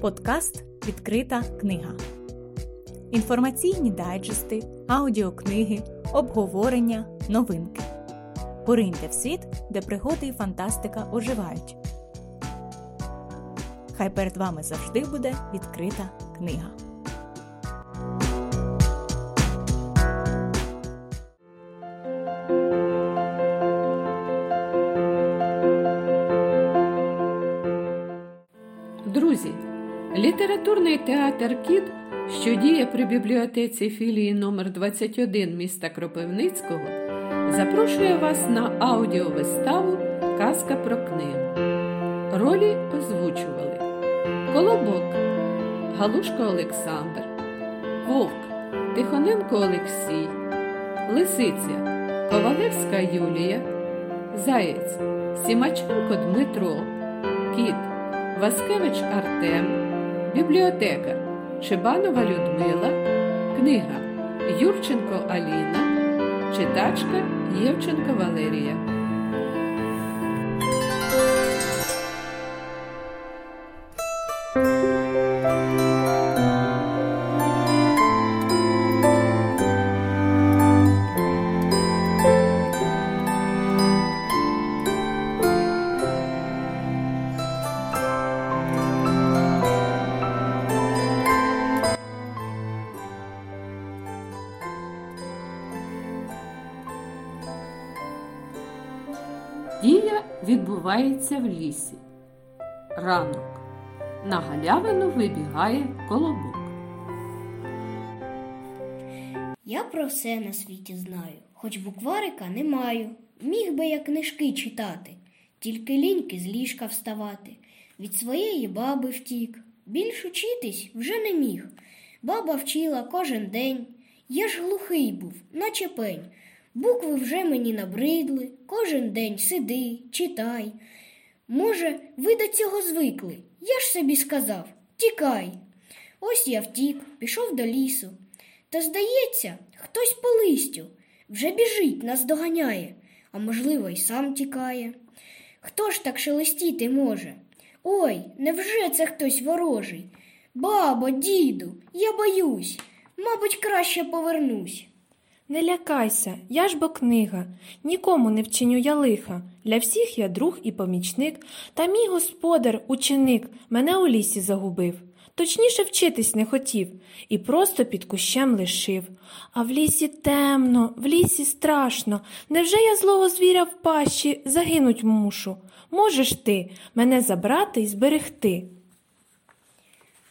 Подкаст Відкрита книга. Інформаційні дайджести, аудіокниги, обговорення, новинки. Пориньте в світ, де пригоди і фантастика оживають. Хай перед вами завжди буде відкрита книга. Театр Кіт, що діє при бібліотеці філії номер 21 міста Кропивницького, запрошує вас на аудіовиставу Казка про книгу. Ролі озвучували Колобок Галушко Олександр, Вовк Тихоненко Олексій, Лисиця Ковалевська Юлія, Заєць Сімаченко Дмитро, Кіт Васкевич Артем, бібліотекар Шибанова Людмила, книга. Юрченко Аліна, читачка Євченко Валерія. Дія відбувається в лісі. Ранок. На галявину вибігає колобок. Я про все на світі знаю, хоч букварика не маю. Міг би я книжки читати, тільки ліньки з ліжка вставати. Від своєї баби втік. Більш учитись вже не міг. Баба вчила кожен день. Я ж глухий був, наче пень. Букви вже мені набридли, кожен день сиди, читай. Може, ви до цього звикли? Я ж собі сказав тікай. Ось я втік, пішов до лісу. Та, здається, хтось по листю вже біжить, нас доганяє, а можливо, й сам тікає. Хто ж так шелестіти може? Ой, невже це хтось ворожий? Бабо, діду, я боюсь, мабуть, краще повернусь. Не лякайся, я ж бо книга, нікому не вчиню я лиха. Для всіх я друг і помічник, та мій господар, ученик, мене у лісі загубив. Точніше вчитись не хотів і просто під кущем лишив. А в лісі темно, в лісі страшно. Невже я злого звіря в пащі загинуть мушу? Можеш ти мене забрати і зберегти?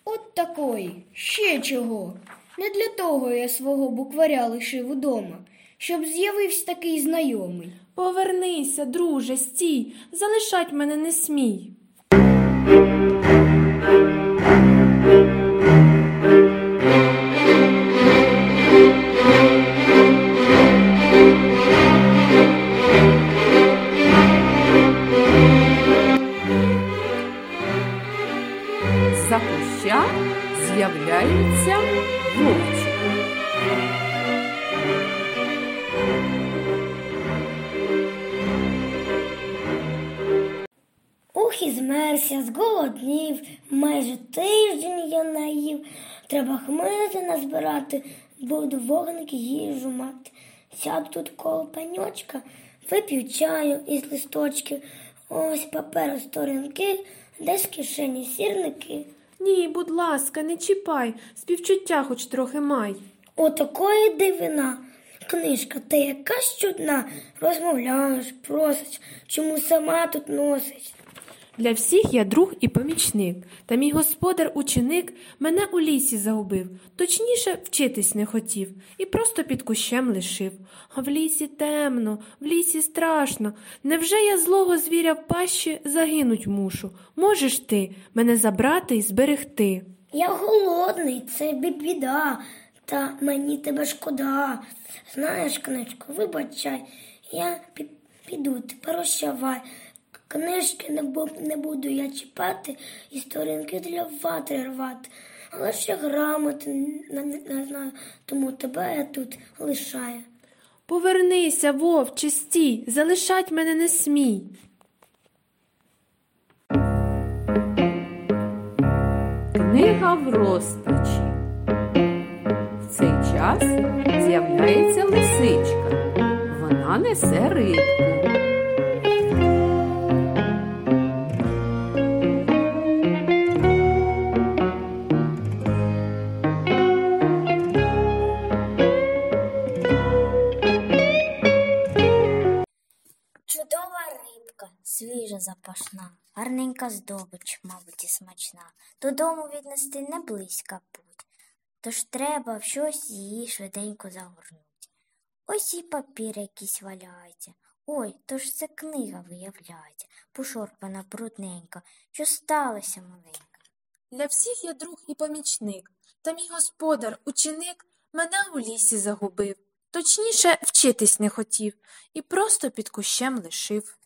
От такої, ще чого. Не для того я свого букваря лишив удома, щоб з'явився такий знайомий. Повернися, друже, стій, залишать мене не смій. Ух, і змерся, зголоднів, майже тиждень я наїв. Треба хмити назбирати, буду вогники їжу мати. Сяду тут коло паньочка, вип'ю чаю із листочків. Ось папер сторінки, десь в кишені сірники. Ні, будь ласка, не чіпай, співчуття хоч трохи май. Отакої дивина. Книжка, ти якась чудна, розмовляєш, просиш, чому сама тут носиш. Для всіх я друг і помічник, та мій господар ученик мене у лісі загубив, точніше вчитись не хотів і просто під кущем лишив. А в лісі темно, в лісі страшно. Невже я злого звіря в пащі загинуть мушу? Можеш ти мене забрати і зберегти? Я голодний, це бі- біда, та мені тебе шкода. Знаєш, книжко, вибачай, я піду, ти прощавай. Книжки не, бу- не буду я чіпати і сторінки для ватри рвати. Але ще грамоти не, не, знаю, тому тебе я тут лишаю. Повернися, вовче, стій, залишать мене не смій. книга в розпачі. В цей час з'являється лисичка. Вона несе рибку. Рибка, свіжа запашна, гарненька здобич, мабуть, і смачна. Додому віднести не близька путь, тож треба в щось її швиденько загорнуть. Ось і папір якийсь валяється. Ой, то ж це книга виявляється, пошорпана брудненька, що сталося маленька. Для всіх я друг і помічник, та мій господар, ученик, мене у лісі загубив. Точніше, вчитись не хотів і просто під кущем лишив.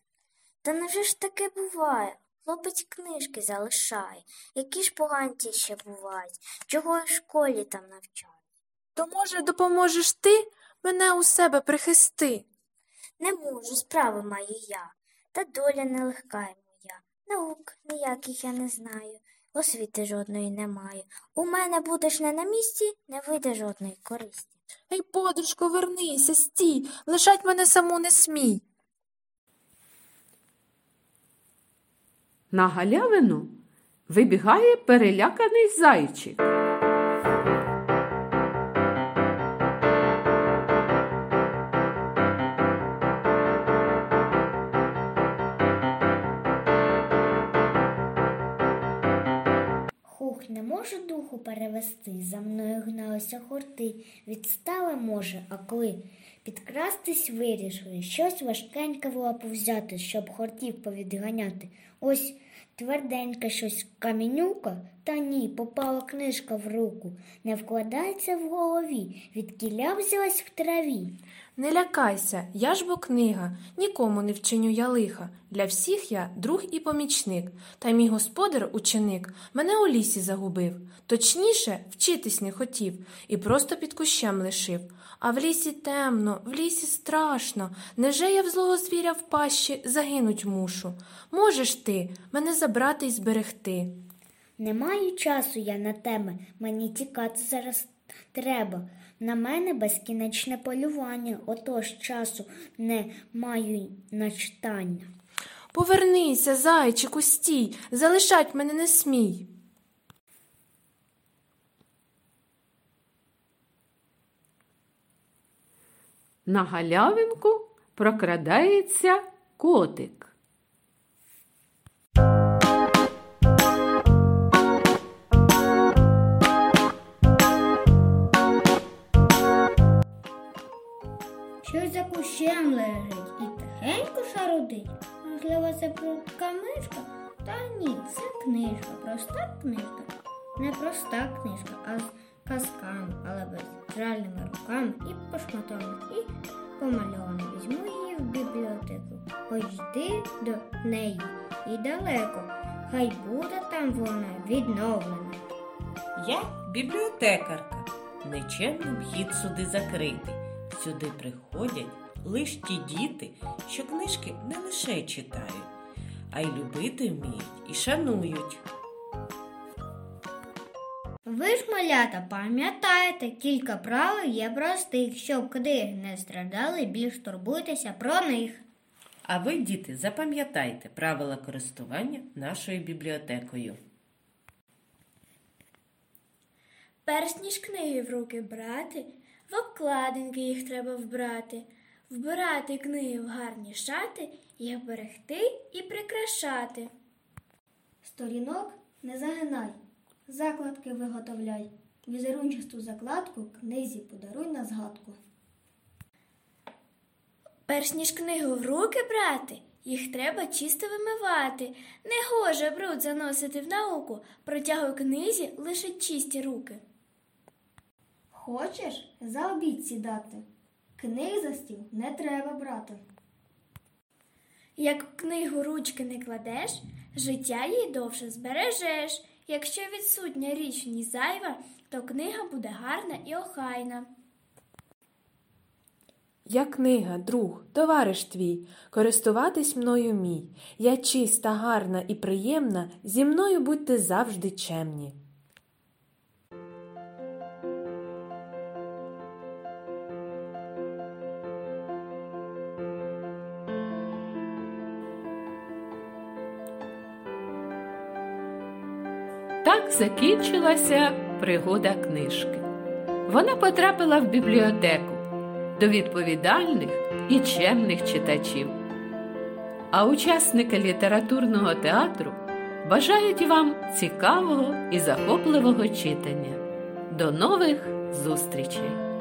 Та невже ж таке буває? Хлопець книжки залишає, які ж поганці ще бувають, чого в школі там навчають. То, може, допоможеш ти мене у себе прихисти? Не можу, справи маю я, та доля нелегка й моя. Наук ніяких я не знаю, освіти жодної не маю. У мене будеш не на місці, не вийде жодної користі. Ей, подружко, вернися, стій, лишать мене саму не смій. На галявину вибігає переляканий зайчик. Хух, не можу духу перевести, за мною гналися хорти. Відстали може, а коли підкрастись вирішили, щось важкеньке в лапу взяти, щоб хортів повідганяти. Ось тверденьке щось камінюка, та ні, попала книжка в руку, не вкладається в голові, від кіля взялась в траві. Не лякайся, я ж бо книга, нікому не вчиню я лиха. Для всіх я друг і помічник, та мій господар, ученик, мене у лісі загубив. Точніше, вчитись не хотів і просто під кущем лишив. А в лісі темно, в лісі страшно. Неже я в злого звіря в пащі загинуть мушу. Можеш ти мене забрати й зберегти. Не маю часу я на теми, мені тікати зараз треба. На мене безкінечне полювання, отож часу не маю на читання. Повернися, зайчику, стій, залишать мене не смій. На галявинку прокрадається котик. Щось за кущем лежить і тихенько шарудить. Можливо, це прутка мишка? Та ні, це книжка, проста книжка. Не проста книжка, а казками, але безжальними руками і пошматована, і помальована. Візьму її в бібліотеку. Хоч йди до неї і далеко. Хай буде там вона відновлена. Я бібліотекарка. Нечемним хід сюди закритий. Сюди приходять лиш ті діти, що книжки не лише читають, а й любити вміють і шанують. Ви ж, малята, пам'ятаєте, кілька правил є простих, щоб книги не страдали, більш турбуйтеся про них. А ви, діти, запам'ятайте правила користування нашою бібліотекою. Перш ніж книги в руки брати, в обкладинки їх треба вбрати, вбирати книги в гарні шати, їх берегти і прикрашати. Сторінок не загинай, закладки виготовляй. Візерунчасту закладку книзі подаруй на згадку. Перш ніж книгу в руки брати, їх треба чисто вимивати. Не гоже бруд заносити в науку, протягуй книзі лише чисті руки. Хочеш за обід сідати? Книг за стіл не треба брати. Як в книгу ручки не кладеш, життя їй довше збережеш. Якщо відсутня річ ні зайва, то книга буде гарна і охайна. Я книга, друг, товариш твій, користуватись мною мій. Я чиста, гарна і приємна, зі мною будьте завжди чемні. Так закінчилася пригода книжки. Вона потрапила в бібліотеку до відповідальних і чемних читачів. А учасники літературного театру бажають вам цікавого і захопливого читання. До нових зустрічей!